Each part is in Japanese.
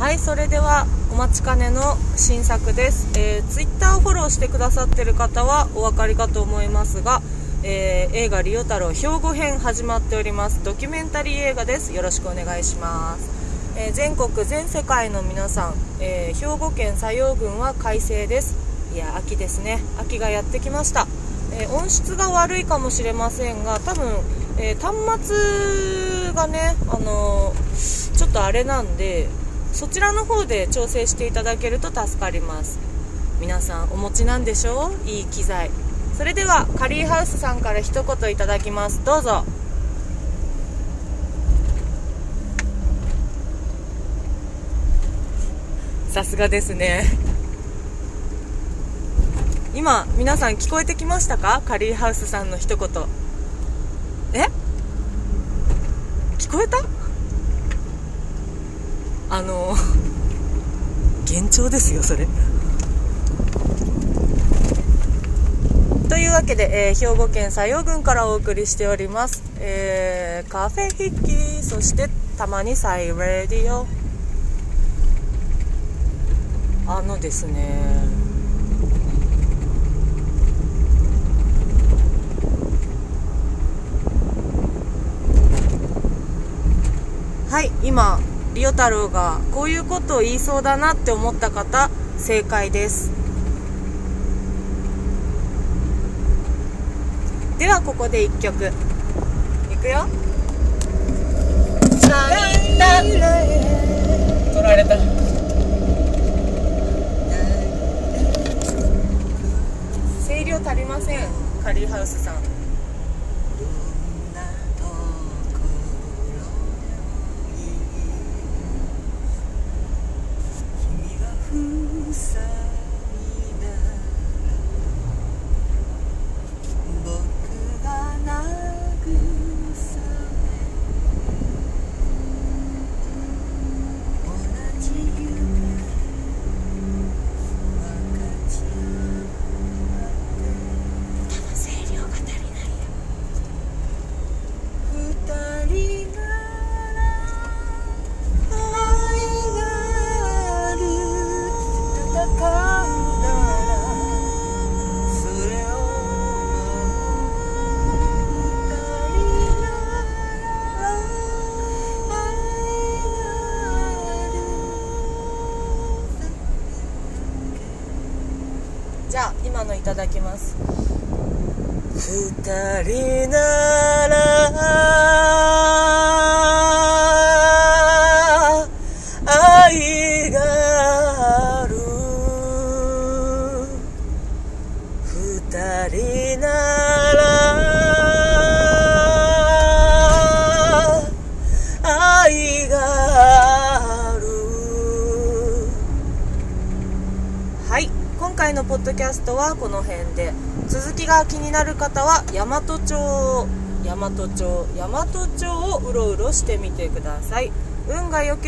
はいそれではお待ちかねの新作です、えー、ツイッターをフォローしてくださってる方はお分かりかと思いますが、えー映画「リオ太郎兵庫編」始まっております。ドキュメンタリー映画です。よろしくお願いします、えー全国全世界の皆さん、えー兵庫県佐用郡は快晴です。いや秋ですね。秋がやってきました、えー音質が悪いかもしれませんが多分、えー端末がねあのーちょっとあれなんでそちらの方で調整していただけると助かります。皆さんお持ちなんでしょう？いい機材。それではカリーハウスさんから一言いただきます。どうぞ。さすがですね。今皆さん聞こえてきましたか？カリーハウスさんの一言。え？聞こえた？あの幻聴ですよそれ。というわけで、えー兵庫県佐用郡からお送りしております、えーカフェヒッキーそしてたまにサイレディオ。あのですね。はい今リオ太郎がこういうことを言いそうだなって思った方正解です。ではここで1曲。いくよ。取られた。声量足りません。カリーハウスさん声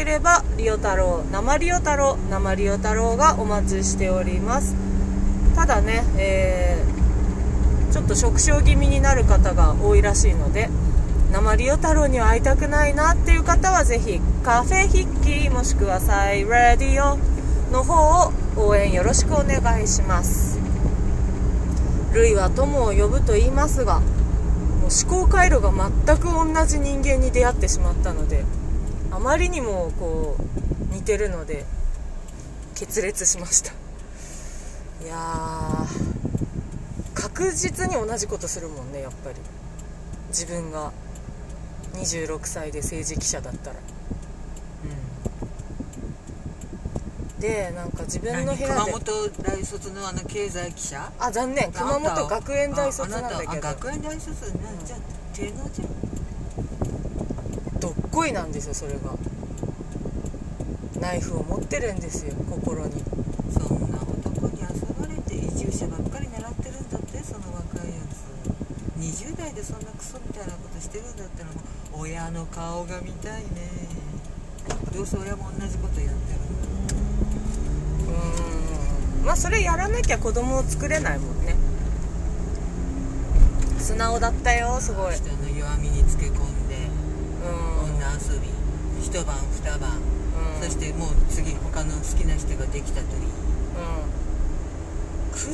ければリオ太郎生リオ太郎生リオ太郎がお待ちしております。ただね、えーちょっと食傷気味になる方が多いらしいので生リオ太郎には会いたくないなっていう方はぜひカフェヒッキーもしくはサイレディオの方を応援よろしくお願いします。類は友を呼ぶと言いますがもう思考回路が全く同じ人間に出会ってしまったのであまりにもこう似てるので決裂しました。いやー確実に同じことするもんねやっぱり。自分が26歳で政治記者だったら。うん。でなんか自分の部屋で。熊本大卒のあの経済記者？あ残念。熊本学園大卒なんだけど。なた。あ学園大卒ね、うんじゃあ芸能人。どっこいなんですよそれが。ナイフを持ってるんですよ心に。そんな男に遊ばれて移住者ばっかり狙ってるんだってその若いやつ20代でそんなクソみたいなことしてるんだったらもう親の顔が見たいね。どうせ親も同じことやってる。ん。まあそれやらなきゃ子供を作れないもんね。素直だったよすごい。人の弱みにつけ込んでうん女遊び一晩二晩、うん。そしてもう次他の好きな人ができたといいクズ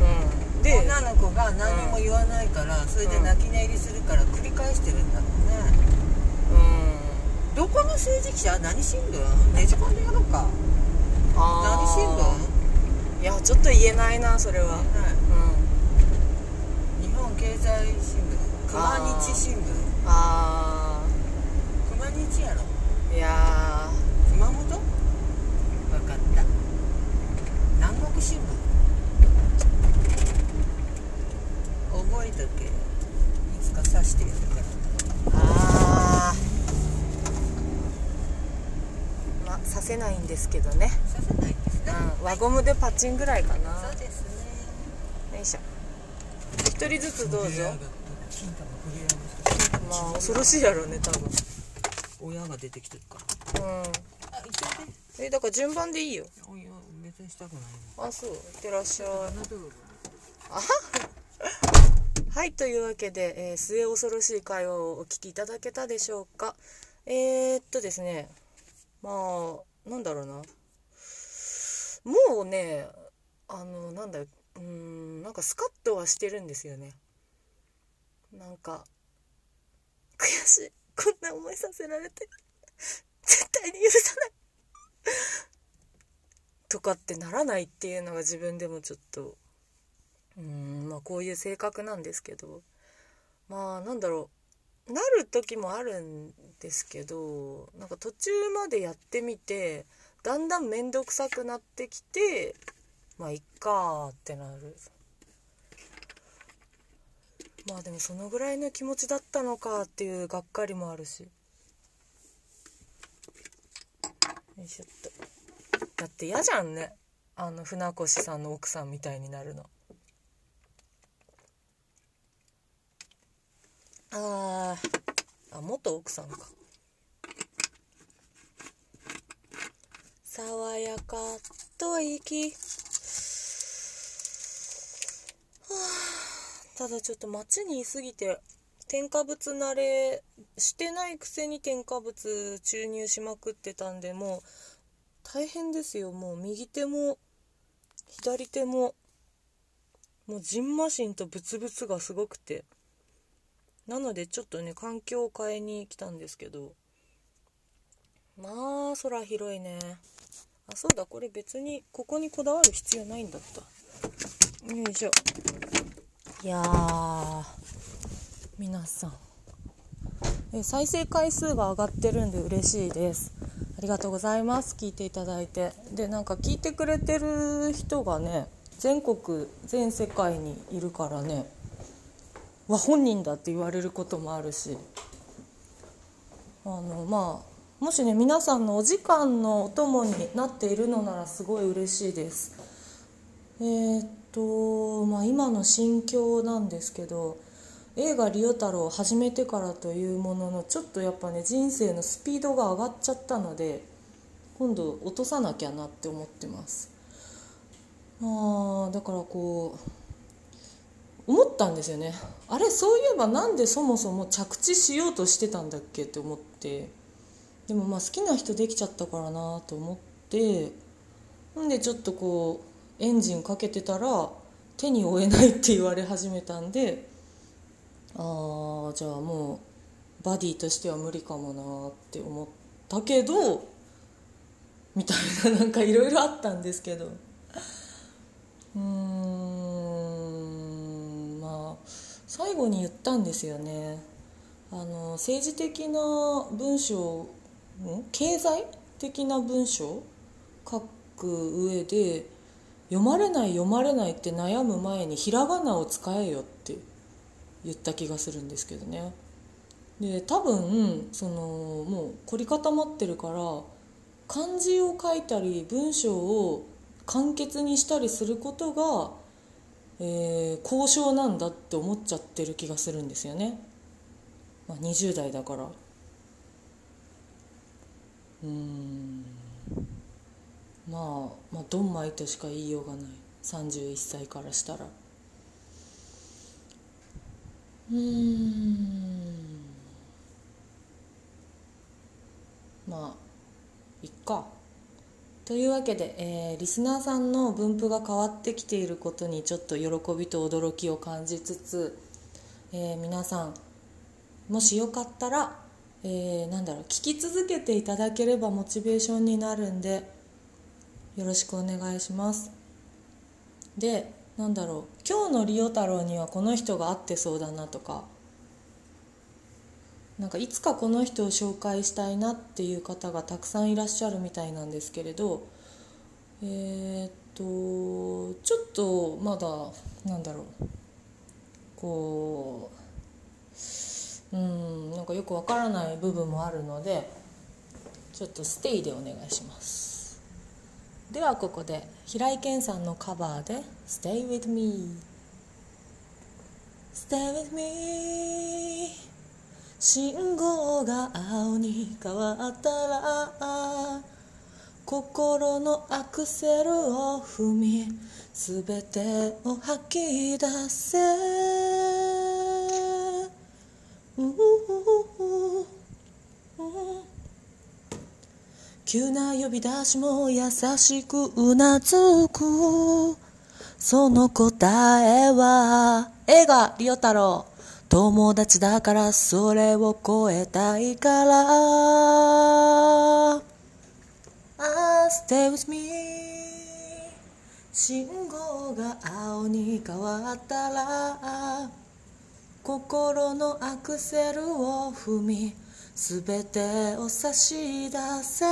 うんうん。で女の子が何も言わないから、それで泣き寝入りするから繰り返してるんだろうね、うん。どこの政治記者何新聞？ねじ込んでやろうか。あ何新聞？聞いやちょっと言えないなそれは。ねうん。日本経済新聞熊日新聞あ熊日やろ。ーいや熊本？分かった。南国新聞。覚えとけ。いつか刺してやるから。ーあー。まさせないんですけどね、刺さないですね、うん、輪ゴムでパチンぐらいかな。そうですね。よいしょ。一人ずつどうぞまあ恐ろしいやろうね多分。親が出てきてるから。うん。あ行っちゃって。えだから順番でいいよ。おいや別にしたくないあそう。いってらっしゃい。もん侮るは。いというわけで、えー末恐ろしい会話をお聞きいただけたでしょうか。えー、っとですね。まあなんだろうな。もうねあのなんだうーんなんかスカッとはしてるんですよね。なんか悔しい。こんな思いさせられて。絶対に許さない。とかってならないっていうのが自分でもちょっと。うーんまあこういう性格なんですけど。まあなんだろう。なる時もあるんですけどなんか途中までやってみてだんだん面倒くさくなってきてまあいっかーってなる。まあでもそのぐらいの気持ちだったのかっていうがっかりもあるし。よいしょっと。だって嫌じゃんね。あの船越さんの奥さんみたいになるの。あー。あ元奥さんか。爽やかと息。はあ。ただちょっと街にいすぎて添加物慣れしてないくせに添加物注入しまくってたんでもう大変ですよ。もう右手も左手ももうジンマシンとブツブツがすごくて。なのでちょっとね環境を変えに来たんですけど。まあ空広いね。あそうだ。これ別にここにこだわる必要ないんだった。よいしょ。いやー皆さん。え再生回数が上がってるんで嬉しいです。ありがとうございます。聞いていただいて。でなんか聞いてくれてる人がね全国全世界にいるからね。わ本人だって言われることもあるし。あのまあもしね皆さんのお時間のお供になっているのならすごい嬉しいです。えーっとまあ今の心境なんですけど映画「リオ太郎」を始めてからというもののちょっとやっぱね人生のスピードが上がっちゃったので今度落とさなきゃなって思ってます。あだからこう思ったんですよね。あれそういえばなんでそもそも着地しようとしてたんだっけって思って。でもまあ好きな人できちゃったからなと思って。ほんでちょっとこうエンジンかけてたら手に負えないって言われ始めたんでああじゃあもうバディとしては無理かもなって思ったけどみたいななんかいろいろあったんですけど。うんまあ最後に言ったんですよね。あの政治的な文章ん？経済的な文章書く上で読まれない読まれないって悩む前にひらがなを使えよって言った気がするんですけどね。で多分そのもう凝り固まってるから漢字を書いたり文章を簡潔にしたりすることが、えー交渉なんだって思っちゃってる気がするんですよね、まあ、20代だから。うん。まあまあドンマイとしか言いようがない。31歳からしたら。うん。まあいっか。というわけで、えーリスナーさんの分布が変わってきていることにちょっと喜びと驚きを感じつつ、えー皆さんもしよかったら、えーなんだろう聞き続けていただければモチベーションになるんでよろしくお願いします。でなんだろう。今日のリオ太郎にはこの人が合ってそうだなとか。なんかいつかこの人を紹介したいなっていう方がたくさんいらっしゃるみたいなんですけれど。えーっとちょっとまだなんだろう。こううんなんかよくわからない部分もあるのでちょっとステイでお願いします。ではここで平井堅さんのカバーで「Stay with me」「Stay with me」信号が青に変わったら心のアクセルを踏みすべてを吐き出せ。うううう急な呼び出しも優しくうなずく。その答えは映画リオ太郎。友達だからそれを超えたいから。あ Stay with me 信号が青に変わったら心のアクセルを踏みすべてを差し出せ。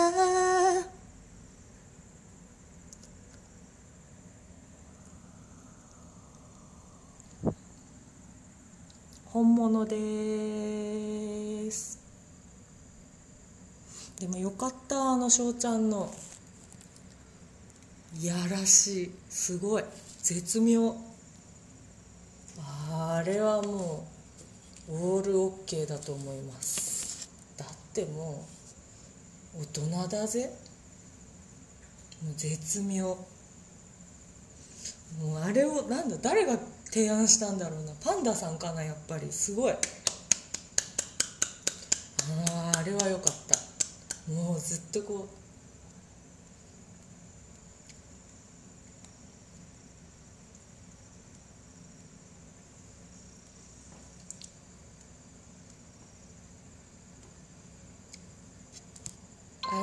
本物です。でもよかったあの翔ちゃんの。いやらしいすごい絶妙。あれはもうオールオッケーだと思います。っても大人だぜ。もう絶妙。もうあれをなんだ誰が提案したんだろうな。パンダさんかなやっぱり。すごい。あああれは良かった。もうずっとこう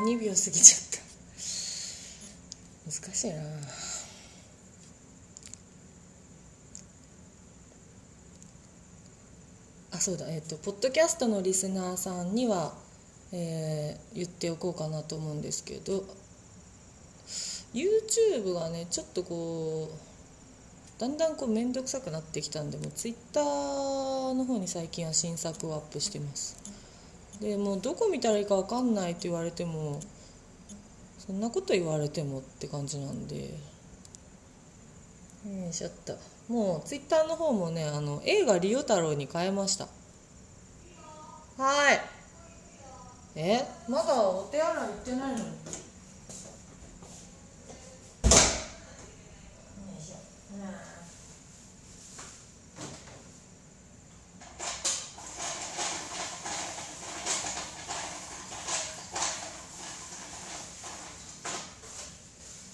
2秒過ぎちゃった。難しいな。あそうだ。えっ、とポッドキャストのリスナーさんには、えー言っておこうかなと思うんですけど YouTube がねちょっとこうだんだんこう面倒くさくなってきたんでもう Twitter の方に最近は新作をアップしてます。でもうどこ見たらいいか分かんないって言われてもそんなこと言われてもって感じなんで。よいしょっともうツイッターの方もねあの映画「リオ太郎」に変えました。はい。え？まだお手洗い行ってないのによいしょうん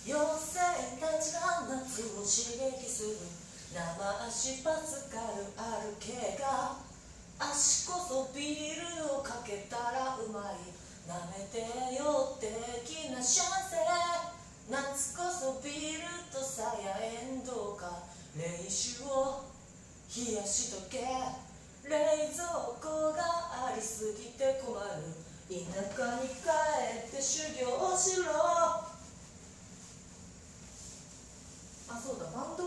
妖精たちが夏を刺激する生足パスカル歩けが足こそビールをかけたらうまい舐めてよ的な幸せ夏こそビールとさやえんどうか冷酒を冷やしとけ冷蔵庫がありすぎて困る田舎に帰って修行しろ。あそうだバンド？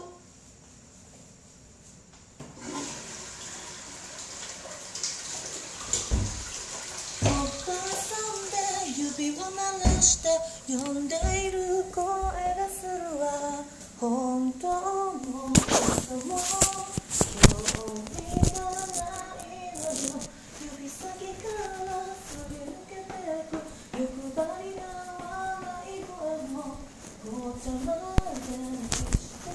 お母さんで指を鳴らして呼んでいる声がするわ。本当も嘘も興味がないのよ指先からすり抜けてく欲張りなわない声も紅茶までにして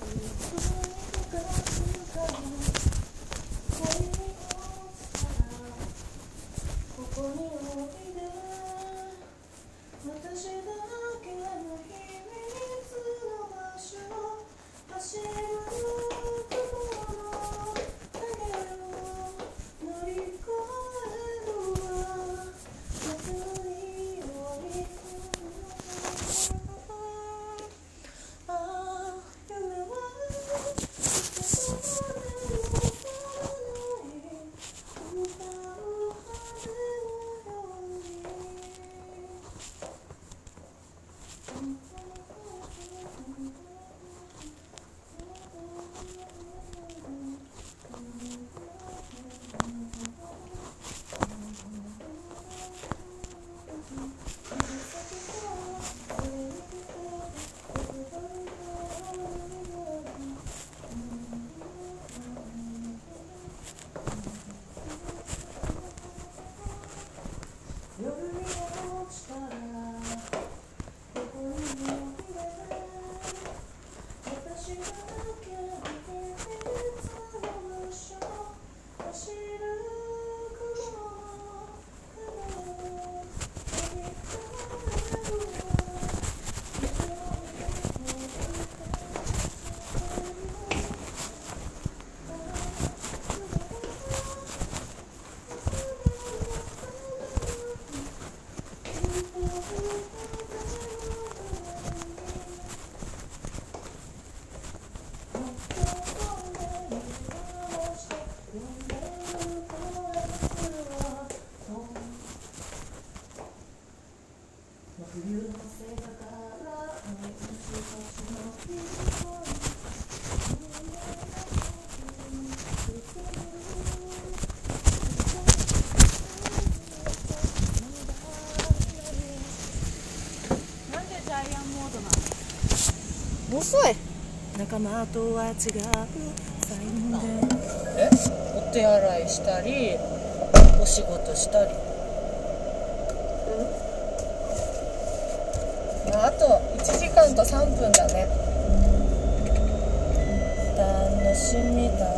ずっとにかかすから恋に落ちたらここにおい遅い仲間とは違う。え？お手洗いしたりお仕事したり、うん、まあ、あと1時間と3分だね。楽しみだ。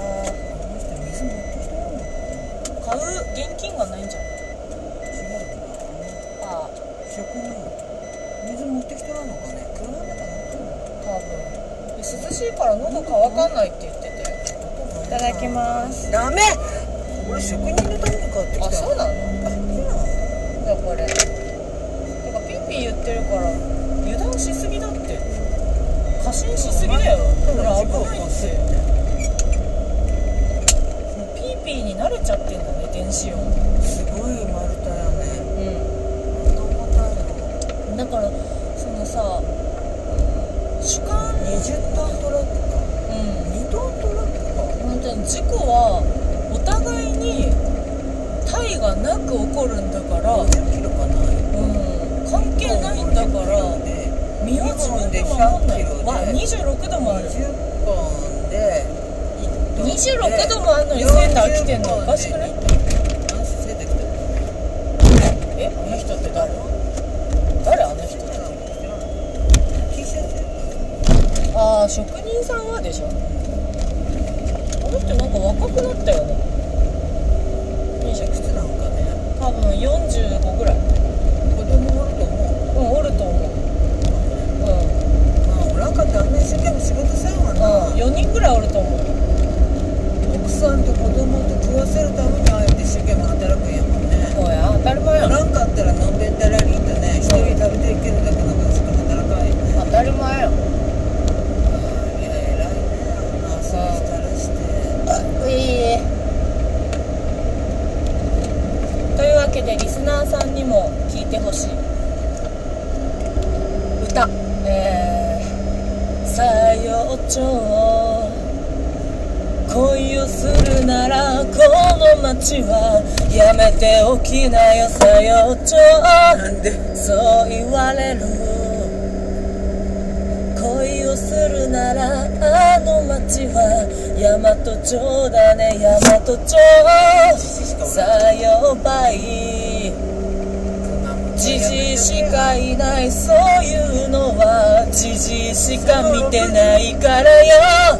しいから喉乾かんないって言ってて。いただきます。ダメ！れ職人のために買ってきた。あそうなの？あそこれてかピンピン言ってるから油断しすぎだって。過信しすぎだよ。ほら危ないって。ピーピーに慣れちゃってんだね電子音。確のおかしくない？れ恋をするならあの街は大和町だね大和町さよばい。じじしかいない。そういうのはじじしか見てないからよ。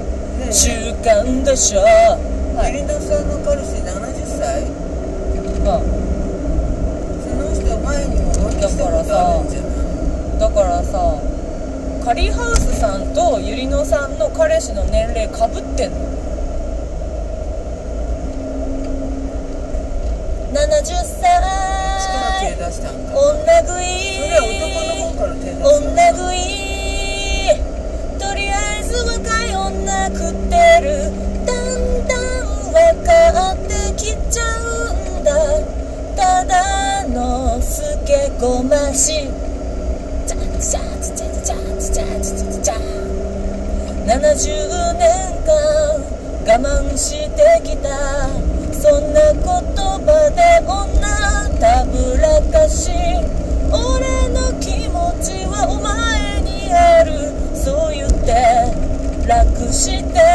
習慣でしょ、はい。からさカリーハウスさんとゆりのさんの彼氏の年齢かぶっしてきた。そんな言葉で女たぶらかし。俺の気持ちはお前にある。そう言って楽して。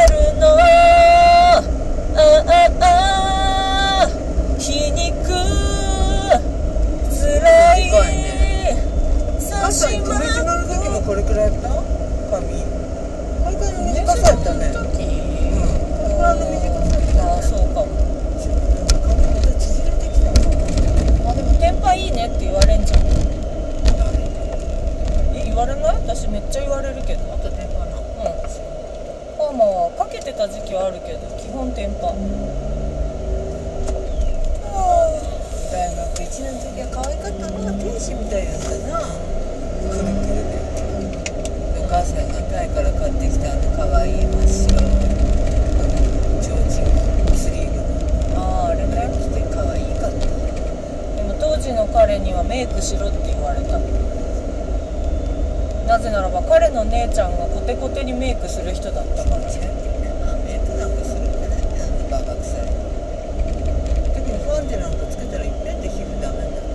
ねって言われんじゃん。言われない？私めっちゃ言われるけど。あと天パなうん。パーマはかけてた時期はあるけど基本天パ、うん、はあ大学1年の時は可愛かったのが天使みたいだったな。くるくるで。お母さんがタイから買ってきたあの可愛い真っあの。ちょうちん彼にはメイクしろって言われた。なぜならば彼の姉ちゃんがコテコテにメイクする人だったから違ってなメイクなんかするんじゃないんだよあのバカ臭い特にファンデなんかつけたらいっぺんで皮膚ダメになる。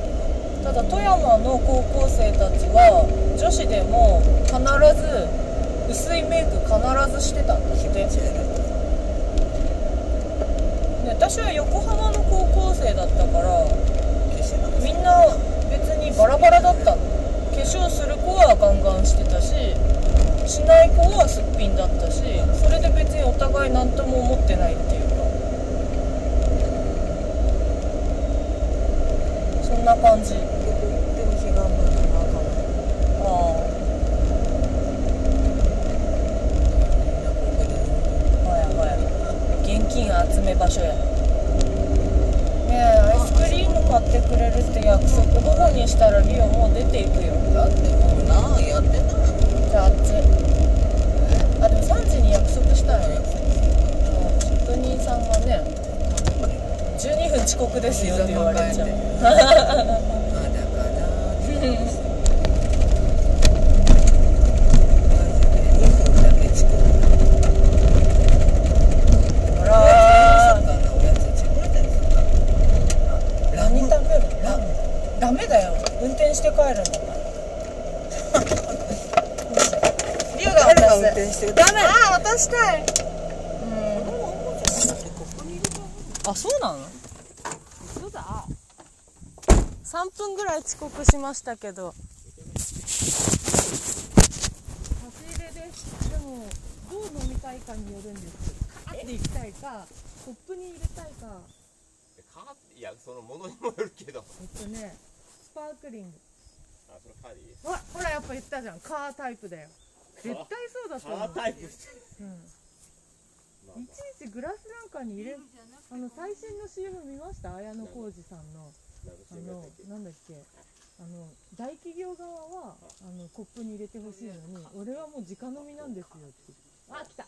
ただ富山の高校生たちは女子でも必ず薄いメイク必ずしてたんだって私は横浜の高校生だったから消しなみんな別にバラバラだったの化粧する子はガンガンしてたししない子はすっぴんだったしそれで別にお互い何とも思ってないっていうかそんな感じでも彼岸花の赤のああはいはい現金集め場所やねえアイスクリーム買ってくれるって約束午後にしたらリオもう出ていくよ。だってもうなやってないもんじゃああっちあでも3時に約束したよ職人さんがね12分遅刻ですよって言われちゃう まだかな2分だけ遅刻ほらー魚おやつチョコレートにするか何食べるラダメだよ運転して帰るんだからリオが誰が渡す運転してるダメああ渡したいうんここにいるかあそうなのそうだ3分ぐらい遅刻しましたけど。差し入れです。でもどう飲みたいかによるんです。カーっていきたいかコップに入れたいか。かいやそのものにもよるけど。えっとねスパークリング。あそのカーでいいほらほらやっぱ言ったじゃん。カータイプだよ。絶対そうだと思う。カータイプうん。いちいちグラスなんかに入れあの最新の CM 見ました？綾小路さんの。あのなんだっけ？あの大企業側はあのコップに入れてほしいのに俺はもう直飲みなんですよって。あ来た。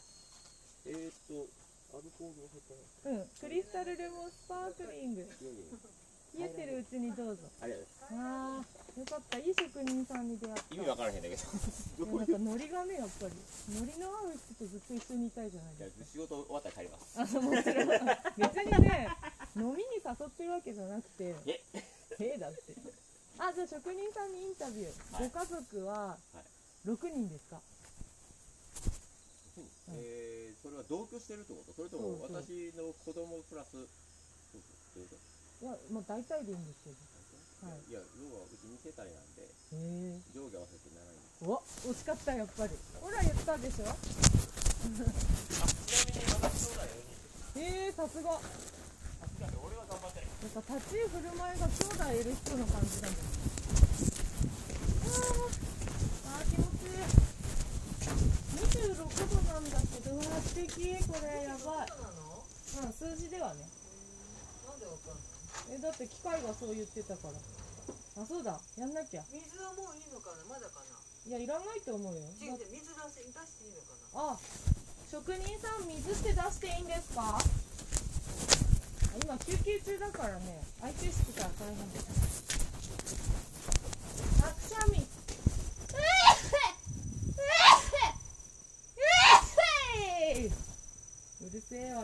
えーっとアルコールが入ってないうんクリスタルレモンスパークリング。冷えてるうちにどうぞ。あれやあーよかった。いい職人さんに出会った。意味わからへんだけど。なんかノリがねやっぱり。ノリの合う人とずっと一緒にいたいじゃないいやですか。仕事終わったら帰ります。あのもちろん。別にね飲みに誘ってるわけじゃなくて。えええだってあじゃあ職人さんにインタビュー、はい。ご家族ははい。6人ですか？えー、それは同居してるってこと？それとも私の子供プラス？いうこといやまあ大体でいいんですけど。はい。いや要はうち2世帯なんで上下合わせて7人。お惜しかったやっぱり。ほら言ったでしょ？ちなみに私兄弟4人。えー、さすが。立ち居振る舞いが兄弟いる人の感じだもんあーあ気持ちいい。26度なんだけどわ素敵これやばい。なのうん数字ではねなんでわかんないえだって機械がそう言ってたからあそうだやんなきゃ水はもういい。のかなまだかないやいらないと思うよ違う違う水出し出していい。のかなあ職人さん水って出してい。いんですか今休憩中だからね相手してたら大変ですあくしゃみう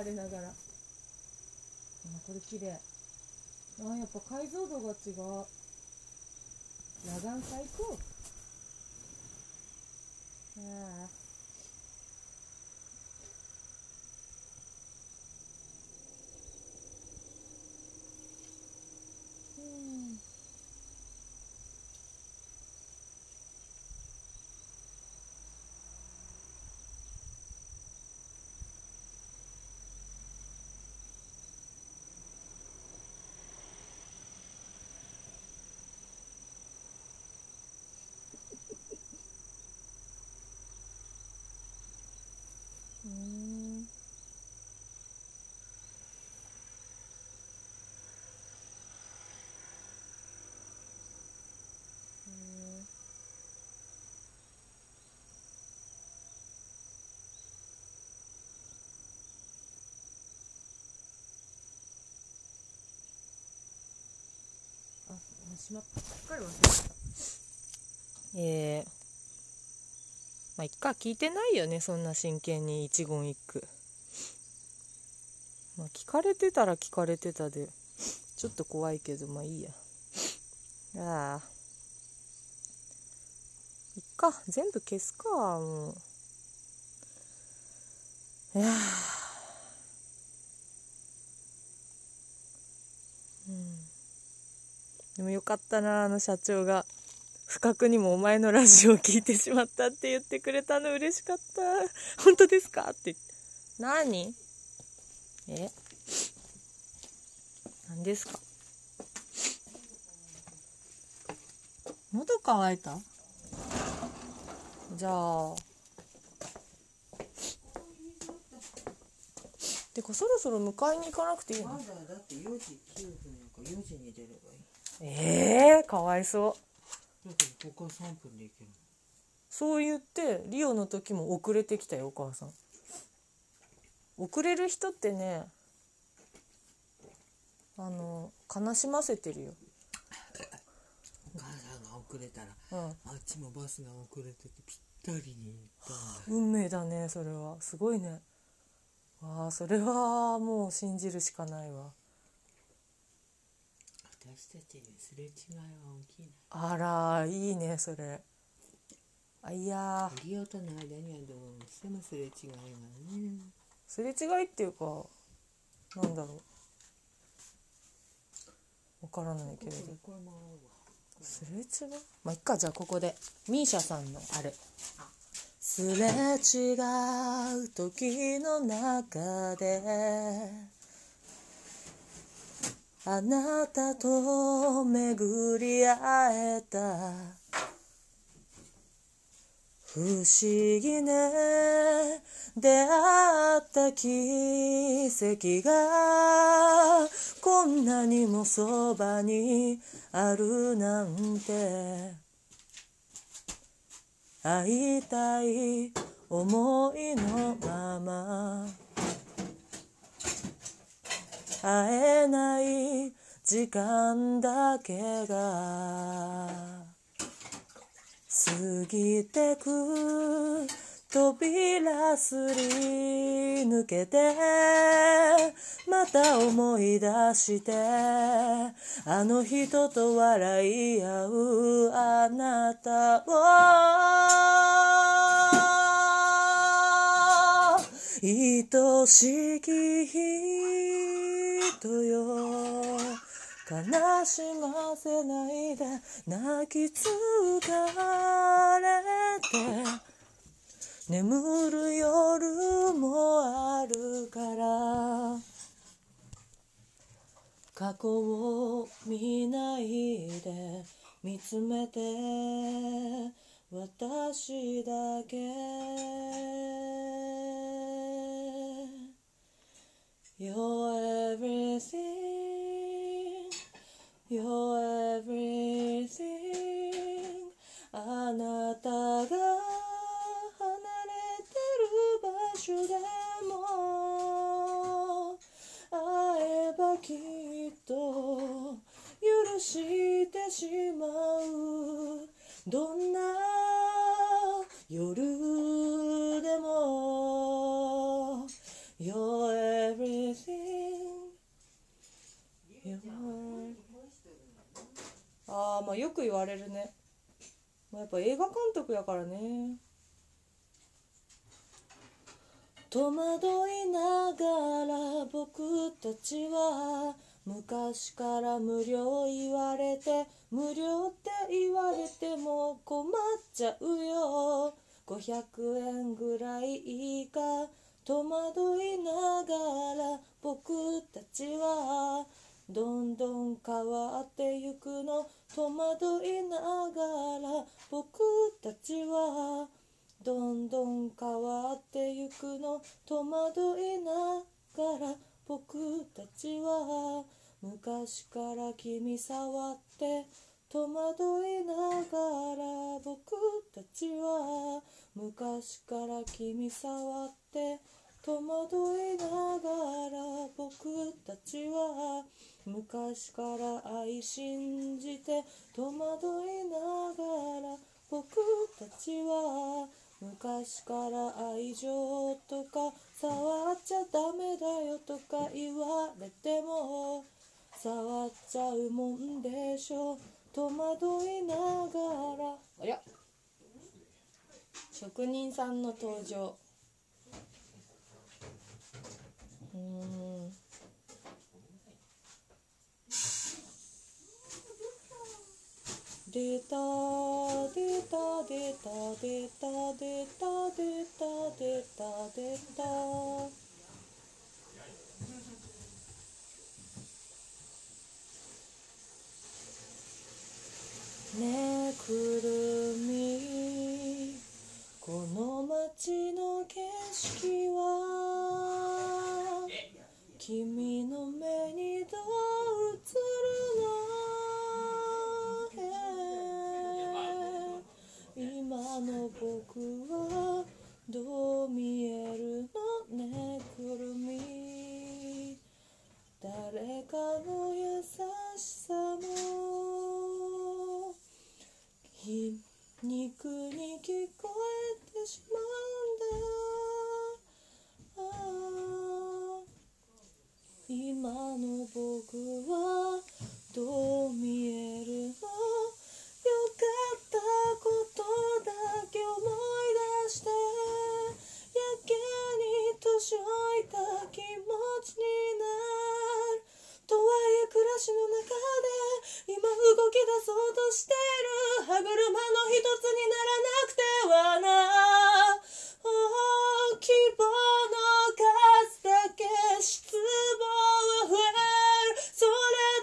れながら。あこれ綺麗。あやっぱ解像度が違う。裸眼最高。ああしまったすっかり忘れてたえー、まあいっか聞いてないよねそんな真剣に一言一句。まあ聞かれてたら聞かれてたでちょっと怖いけどまあいいや。ああ。いっか全部消すかもう。いやーうんでもよかったなあの社長が。不覚にもお前のラジオを聞いてしまったって言ってくれたの嬉しかった。本当ですか？って。何？え？何ですか？喉乾いた？じゃあ。てかそろそろ迎えに行かなくていいの？まだだって4時9分やから4時に出ればいいええー、かわいそう。だってここは3分で行けるそう言ってリオの時も遅れてきたよお母さん。遅れる人ってねあの悲しませてるよ。お母さんが遅れたらうん。あっちもバスが遅れててぴったりに行った運命だねそれは。すごいね。わあそれはもう信じるしかないわ私たちにすれ違いは大きいあらいいねそれ。あいや。なリオとの間にはどうしてもすれ違いがね。すれ違いっていうかなんだろう。わからないけれど。これも合うわ。すれ違い？まあいっかじゃあここで。ミーシャさんのあれ。すれ違う時の中であなたと巡り会えた。不思議ね。出会った奇跡がこんなにもそばにあるなんて。会いたい思いのまま。会えない時間だけが過ぎてく扉すり抜けてまた思い出してあの人と笑い合うあなたを。愛しき人よ。悲しませないで泣き疲れて。眠る夜もあるから。過去を見ないで見つめて私だけ。You're everything You're everything あなたが離れてる場所でも会えばきっと許してしまうどんなまあよく言われるね。まあやっぱ映画監督やからね。戸惑いながら僕たちは昔から無料言われて無料って言われても困っちゃうよ。500円ぐらいいいか戸惑いながら僕たちはどんどん変わってゆくの戸惑いながら僕たちはどんどん変わってゆくの戸惑いながら僕たちは昔から君触って戸惑いながら僕たちは昔から君触って戸惑いながら僕たちは昔から愛信じて戸惑いながら僕たちは昔から愛情とか触っちゃダメだよとか言われても触っちゃうもんでしょ。戸惑いながら。ありゃ職人さんの登場。うーん出た出た出た出た出た出た出た出た。ねえくるみ。この街の景色は君の目にどう映るの今の僕はどう見えるのね？くるみ。誰かの優しさも。皮肉に聞こえてしまうんだ。ああ今の僕はどう見えるの？に年老い。た気持ちになるとはい。え暮らしの中で今動き出そうとしてる歯車の一つにならなくてはな希望の数だけ失望は増えるそれ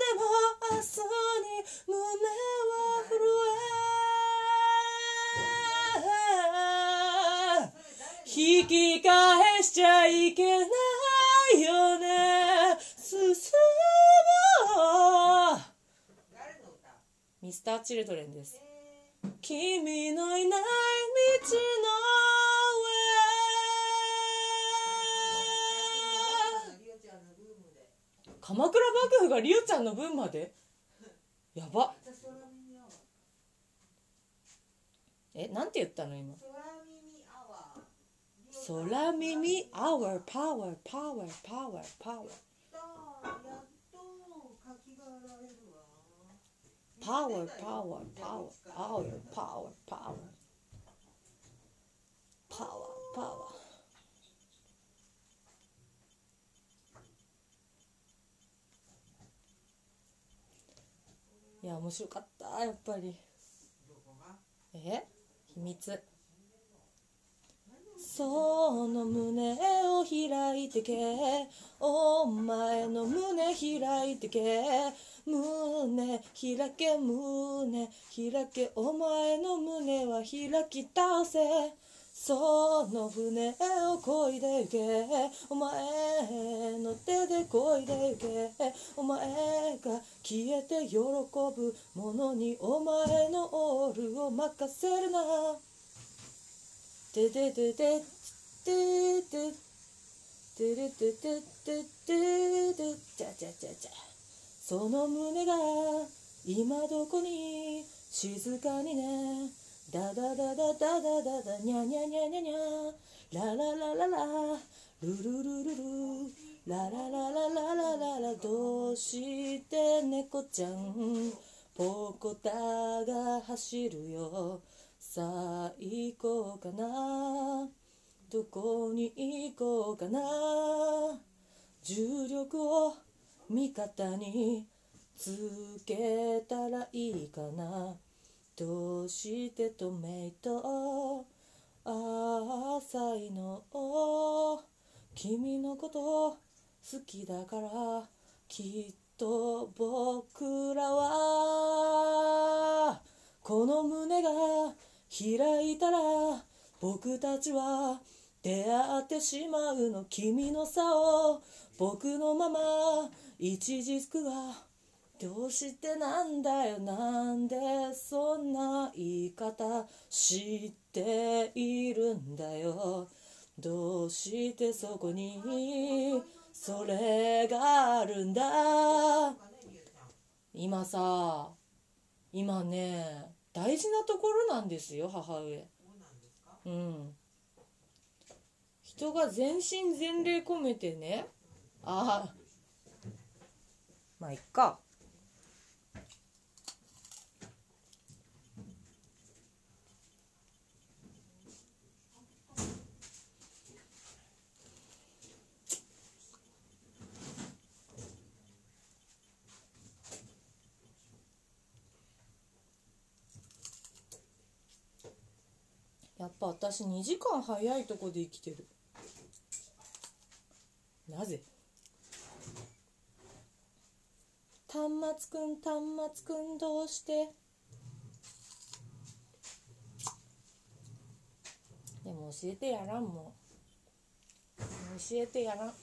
でも明日に胸は震え引き返しちゃいけないよね。進もう。ミスターチルドレンです。君のいない道の上。鎌倉幕府がリオちゃんの分まで？やば。えなんて言ったの今？空耳アワーパワーパワーパワーパワーパワーパワーパワーパワーパワーパワーパワーパワーパワーいや面白かったやっぱり。え？秘密その胸を開いてけ。お前の胸開いてけ。胸開け胸。開けお前の胸は開き倒せ。その船を漕いで行け。お前の手で漕いで行け。お前が消えて喜ぶ者にお前のオールを任せるな。ててててててててれてててててちゃちゃちゃちゃその胸が今どこに静かにねダダダダダダダダニャニャニャニャニャラララララルルルルルララララララララどうして猫ちゃんポコタが走るよさあ行こうかな。どこに行こうかな。重力を味方につけたらいいかな。どうしてトメイト浅いの君のこと好きだからきっと僕らはこの胸が開いたら僕たちは出会ってしまうの君の差を僕のまま一軸がどうしてなんだよ。なんでそんな言い方知っているんだよ。どうしてそこにそれがあるんだ。今さ今ね大事なところなんですよ母上。うん。人が全身全霊込めてね。ああ。まあいっか。やっぱ私2時間早いとこで生きてる。なぜ？端末くん端末くんどうして？でも教えてやらんもん。教えてやらん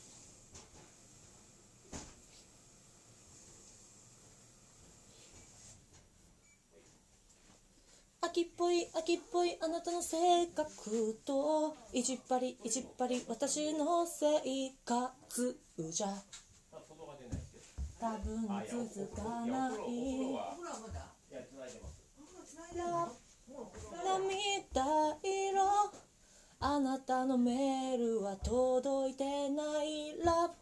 秋っぽい秋っぽいあなたの性格といじっぱりいじっぱり私の生活じゃ。多分続かない。涙色。あなたのメールは届いてないラブ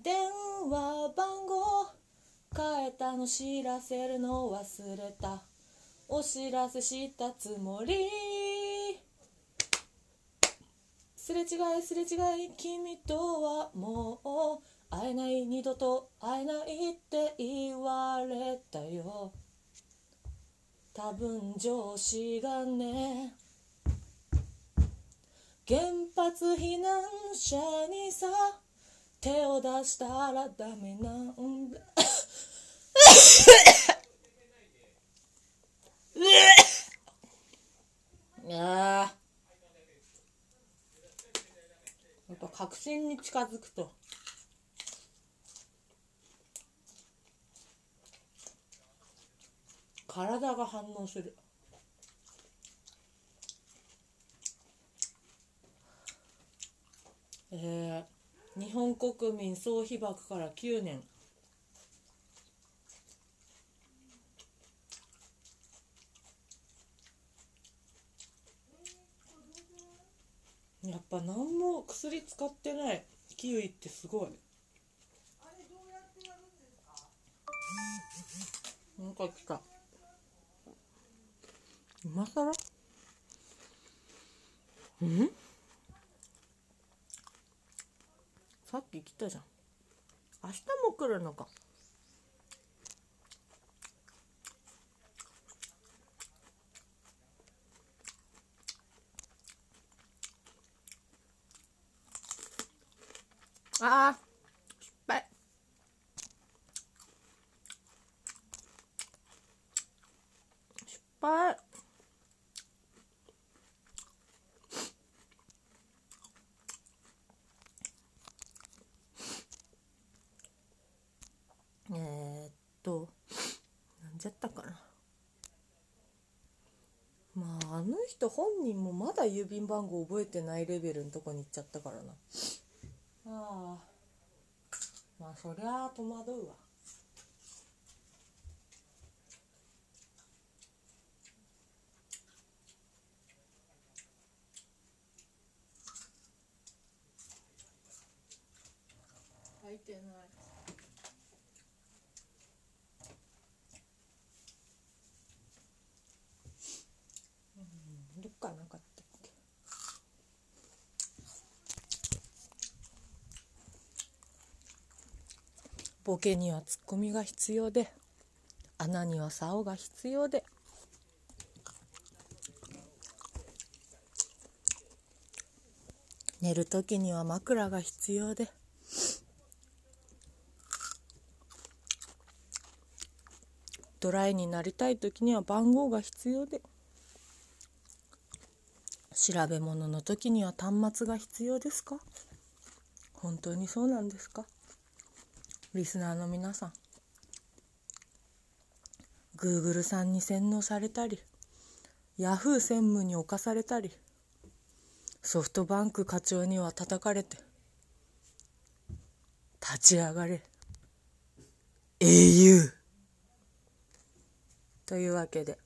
電話番号変えたの知らせるの忘れたお知らせしたつもり。すれ違いすれ違い君とはもう会えない二度と会えないって言われたよ。多分上司がね原発避難者にさ手を出したらダメなんだ。ああやっぱ確信に近づくと。体が反応する。えー、日本国民総被爆から9年。やっぱ何も薬使ってないキウイってすごい。なんか来た。今更？うん？さっき来たじゃん。明日も来るのか。あー失敗。失敗。えー、っとなんじゃったかな。まああの人本人もまだ郵便番号覚えてないレベルのとこに行っちゃったからな。まあそりゃあ戸惑うわ。書いてないうんどっかなかったっけボケにはツッコミが必要で穴には竿が必要で。寝る時には枕が必要で。ドライになりたい時には番号が必要で。調べ物の時には端末が必要ですか？本当にそうなんですか？リスナーの皆さん Google さんに洗脳されたり Yahoo 専務に侵されたりソフトバンク課長には叩かれて立ち上がれ。英雄。というわけで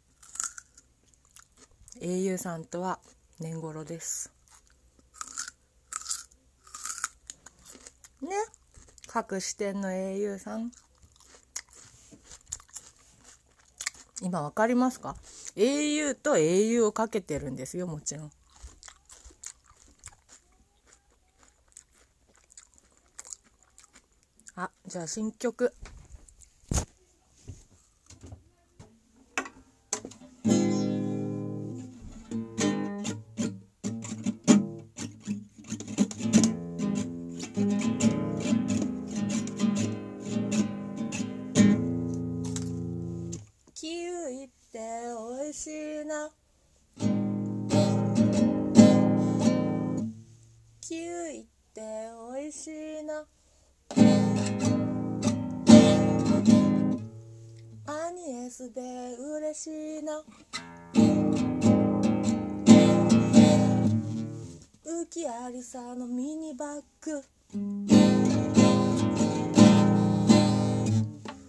英雄さんとは年頃です。ね。各支店の英雄さん。今わかりますか？au と au をかけてるんですよもちろん。あじゃあ新曲。浮きありさのミニバッグ。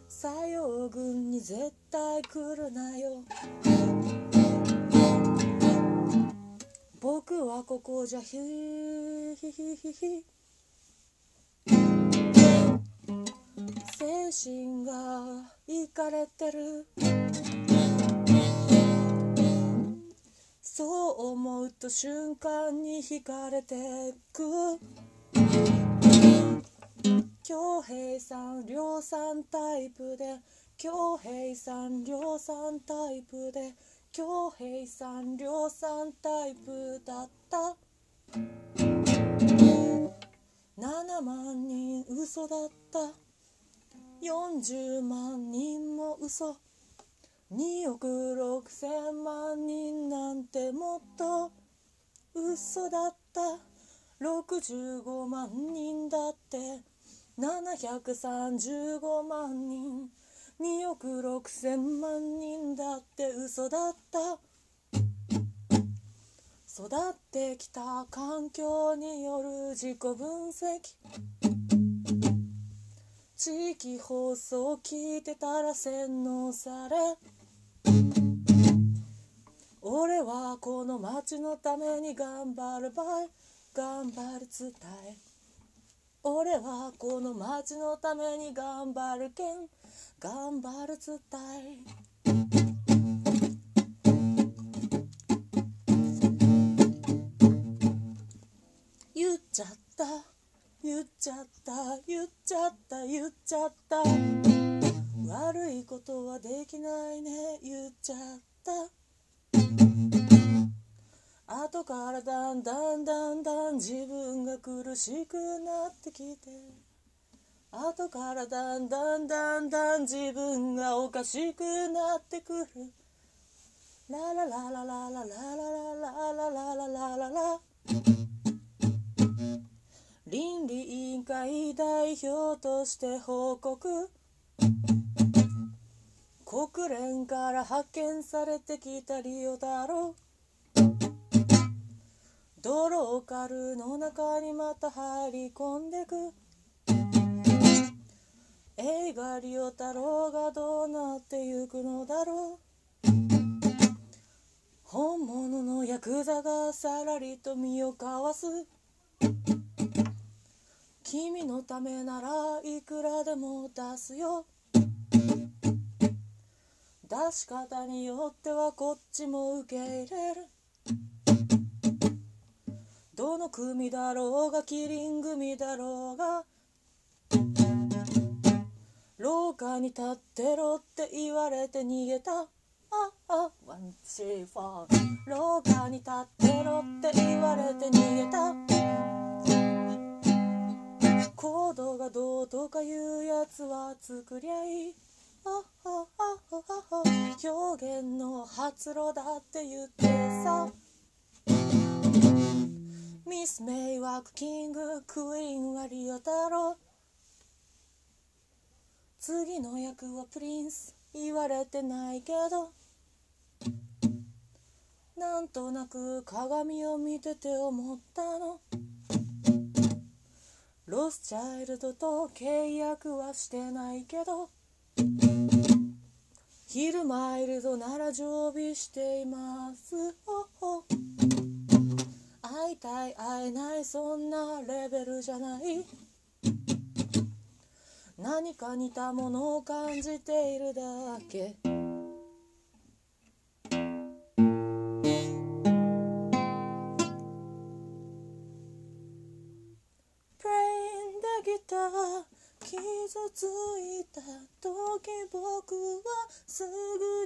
作用軍に絶対来るなよ。僕はここじゃヒーヒヒヒヒ精神がいかれてる。そう思うと瞬間に惹かれてく。恭平さん量産タイプで。恭平さん量産タイプで。恭平さん量産タイプだった。7万人嘘だった。40万人も嘘。2億6千万人なんてもっと嘘だった。65万人だって。735万人。2億6千万人だって嘘だった。育ってきた環境による自己分析。地域放送聞いてたら洗脳され。俺はこの街のために頑張るばい。頑張り伝え。俺はこの街のために頑張るけん。頑張る伝え。言っちゃった。言っちゃった。言っちゃった。言っちゃった。悪いことはできないね。言っちゃった。後からだんだんだんだん自分が苦しくなってきて。後からだんだんだんだん自分がおかしくなってくる。ララララララララララララララララ倫理委員会代表として報告国連から派遣されてきたリオだろドローカルの中にまた入り込んでく。映画リオ太郎がどうなってゆくのだろう。本物のヤクザがさらりと身をかわす。君のためならいくらでも出すよ。出し方によってはこっちも受け入れる。どの組だろうがキリン組だろうが廊下に立ってろって言われて逃げた。ああワンシーフォー。廊下に立ってろって言われて逃げた。コードがどうとかいうやつは作りゃい。いあああああ表現の発露だって言ってさ。ミス・メイワーク・キングクイーンはリオ太郎次の役はプリンス言われてないけど。なんとなく鏡を見てて思ったの。ロスチャイルドと契約はしてないけど。ヒルマイルドなら常備しています。おお会いたい会えないそんなレベルじゃない。何か似たものを感じているだけ。傷ついた時僕はすぐ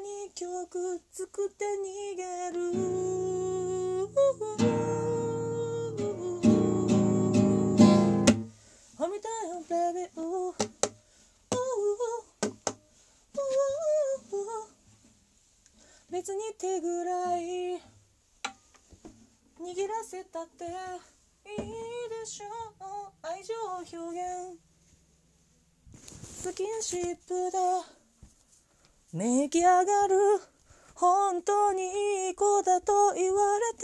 に曲作って逃シップでめき上がる本当にいい子だと言われて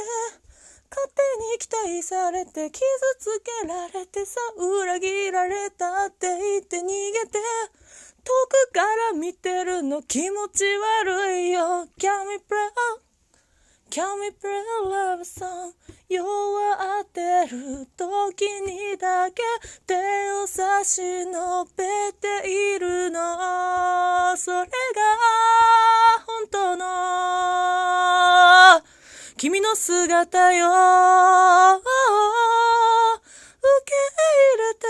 勝手に期待されて傷つけられてさ裏切られたって言って逃げて遠くから見てるの気持ち悪いよ Can we pray? Can we pray a love song? 弱ってる時にだけ手を差し伸べているの。それが本当の。君の姿よ。受け入れて。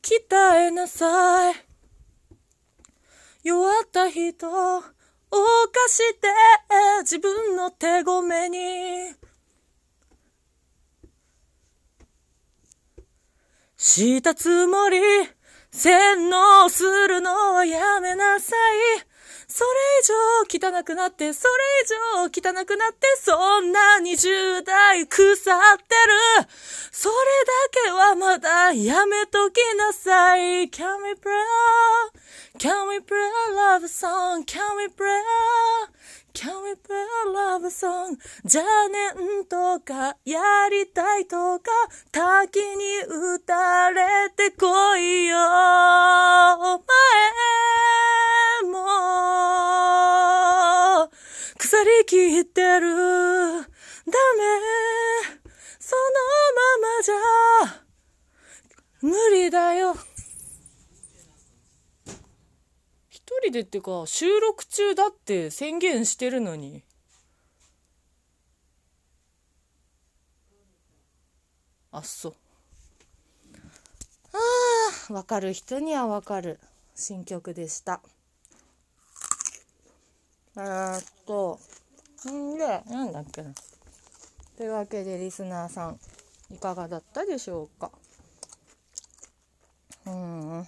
鍛えなさい。弱った人。犯して自分の手ごめに。したつもり洗脳するのはやめなさい。それ以上汚くなって、それ以上汚くなって、そんな20代腐ってる。それだけはまだやめときなさい。Can we pray? Can we pray love song? Can we pray? Can we pray a love song? 邪念とかやりたいとか滝に打たれてこいよ。お前も腐りきってる。ダメ。そのままじゃ無理だよ。一人でっていうか収録中だって宣言してるのに。あっそ。うあーわかる。人にはわかる。新曲でした。えーっとんでなんだっけな。というわけでリスナーさんいかがだったでしょうか。うん。うん。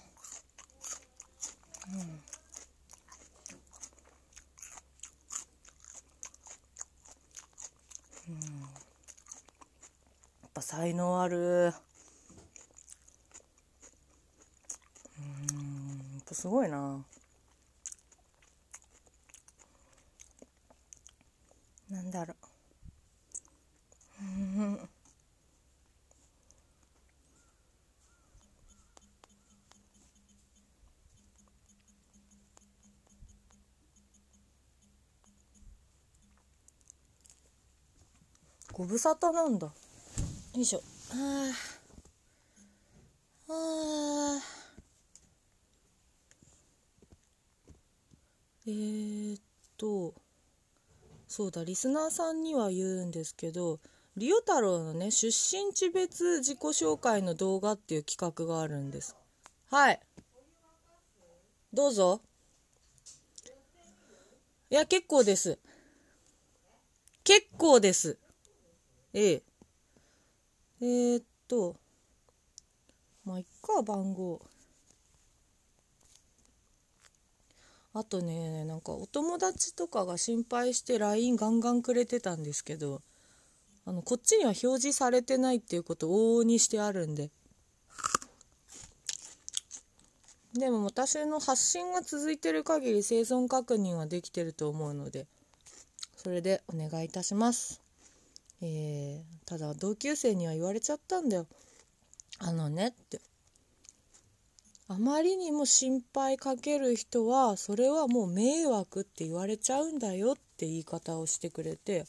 ぱ才能ある。うんやっぱすごいな。なんだろう。うんご無沙汰なんだ。よいしょ。ああえー、っとそうだリスナーさんには言うんですけどリオ太郎のね出身地別自己紹介の動画っていう企画があるんです。はい。どうぞ。いや結構です。結構です。ええ。えー、っとまあいっか番号。あとねなんかお友達とかが心配して LINE ガンガンくれてたんですけどあのこっちには表示されてないっていうことを往々にしてあるんで。でも私の発信が続いてる限り生存確認はできてると思うのでそれでお願いいたします。えー、ただ同級生には言われちゃったんだよ。あのねって。あまりにも心配かける人はそれはもう迷惑って言われちゃうんだよって言い方をしてくれて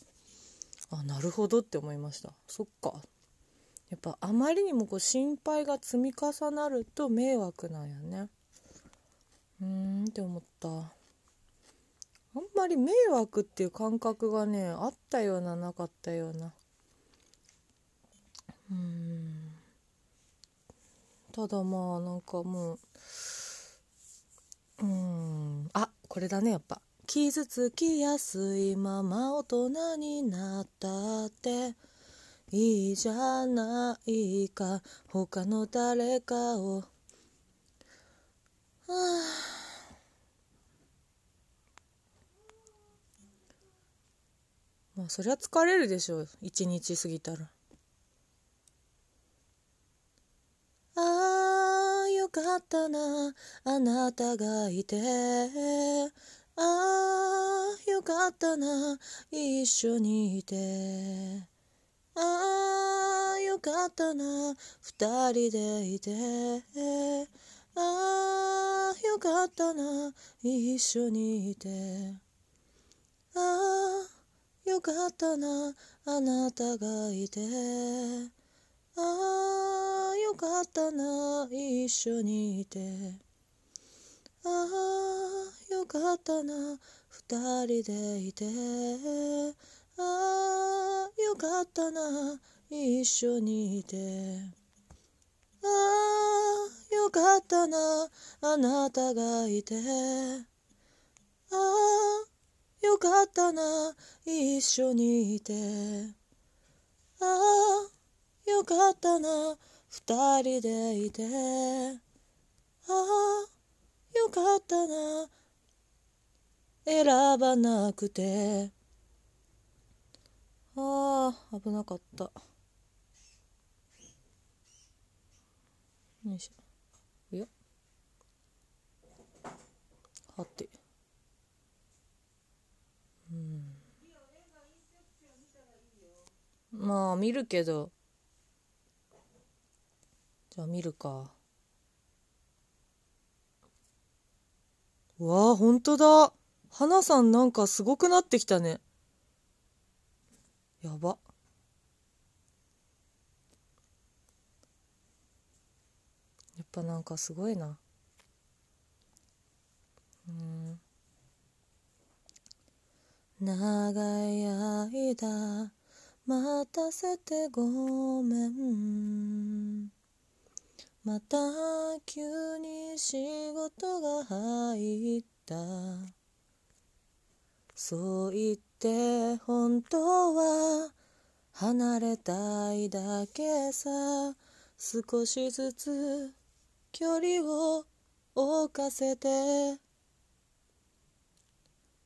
あなるほどって思いました。そっか。やっぱあまりにもこう心配が積み重なると迷惑なんやね。うーんって思った。あんまり迷惑っていう感覚がねあったようななかったような。うん。ただまあなんかもううん。あこれだねやっぱ。傷つきやすいまま大人になったって。いいじゃないか。他の誰かを。はあまあそりゃ疲れるでしょう。一日過ぎたら。ああよかったな。あなたがいて。ああよかったな。一緒にいて。ああよかったな。二人でいて。ああよかったな。一緒にいて。ああよかったなあなたがいて。ああよかったな一緒にいて。ああよかったな二人でいて。ああよかったな一緒にいて。ああよかったなあなたがいて。ああよかったな一緒にいて。ああよかったな二人でいて。ああよかったな選ばなくて。ああ危なかった。よいしょ。よはてうんまあ見るけど。じゃあ見るか。うわあほんとだ。花さんなんかすごくなってきたね。やば。やっぱなんかすごいな。うん。長い間待たせてごめん。また急に仕事が入った。そう言って本当は離れたいだけさ。少しずつ距離を置かせて。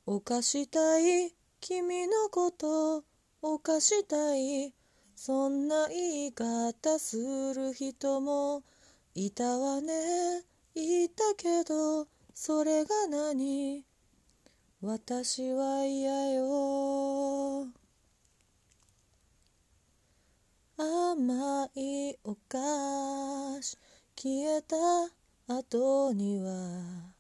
犯したい君のこと。犯したい。そんな言い方する人もいたわね。いたけどそれが何？私は嫌よ。甘いお菓子消えた後には。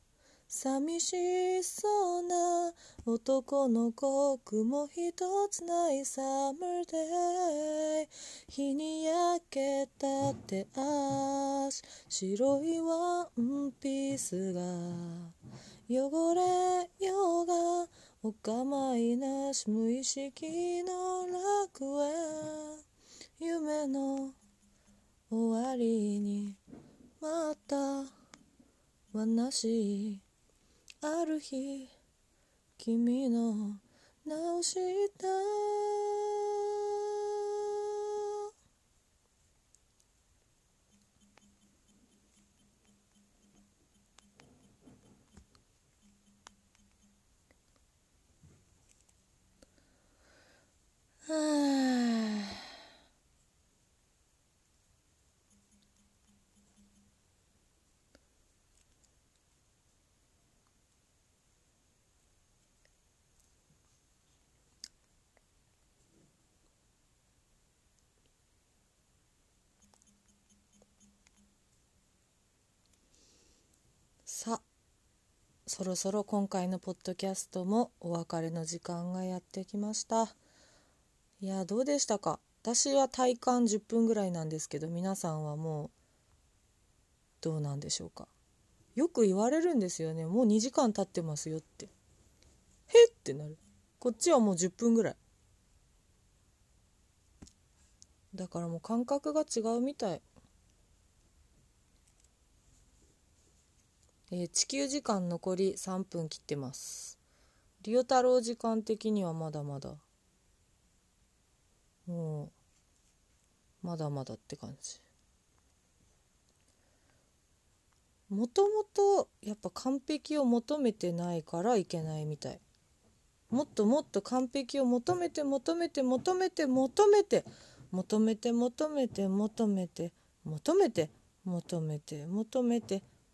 寂しそうな男の子雲一つないサマーデイ。日に焼けた手足白いワンピースが汚れようがお構いなし無意識の楽園。夢の終わりにまた話ある日君の直した。さあそろそろ今回のポッドキャストもお別れの時間がやってきました。いやどうでしたか？私は体感10分ぐらいなんですけど皆さんはもうどうなんでしょうか？よく言われるんですよね。もう2時間経ってますよって。へってなる。こっちはもう10分ぐらい。だからもう感覚が違うみたい。えー地球時間残り3分切ってます。リオ太郎時間的にはまだまだ。もうまだまだって感じ。もともとやっぱ完璧を求めてないからいけないみたい。もっともっと完璧を求めて求めて求めて求めて求めて求めて求めて求めて求めて求めて求めて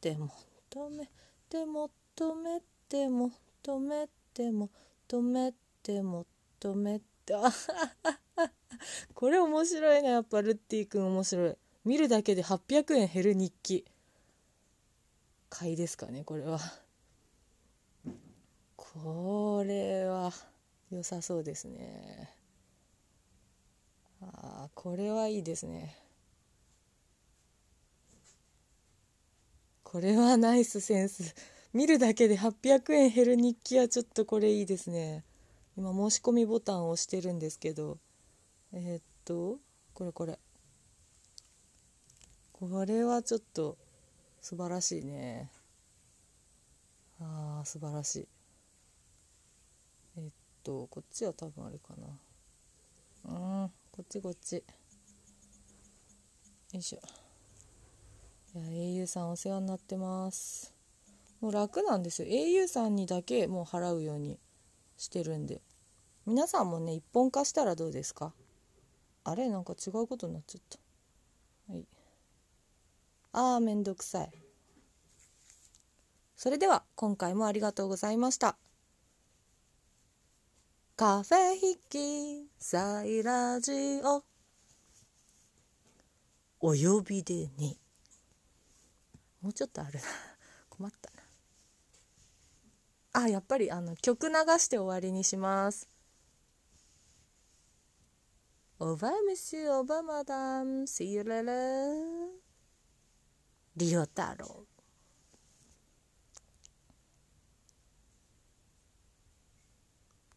求めて求めて求めてあははは これ面白いねやっぱルッティくん面白い。見るだけで800円減る日記。買いですかねこれは。これは良さそうですね。あーこれはいいですね。これはナイスセンス。見るだけで800円減る日記はちょっとこれいいですね。今申し込みボタンを押してるんですけど。えーっとこれこれ。これはちょっと素晴らしいね。あー素晴らしい。えっとこっちは多分あれかな。うんこっちこっち。よいしょ。いや au さんお世話になってます。もう楽なんですよ。au さんにだけもう払うようにしてるんで。皆さんもね一本化したらどうですか？あれなんか違うことになっちゃった。はい。あーめんどくさい。それでは今回もありがとうございました。カフェヒキサイラジオ。お呼びでね。もうちょっとあるな。困ったな。あやっぱりあの曲流して終わりにします。オーバーメシオーバーマダムシーレレリオ太郎。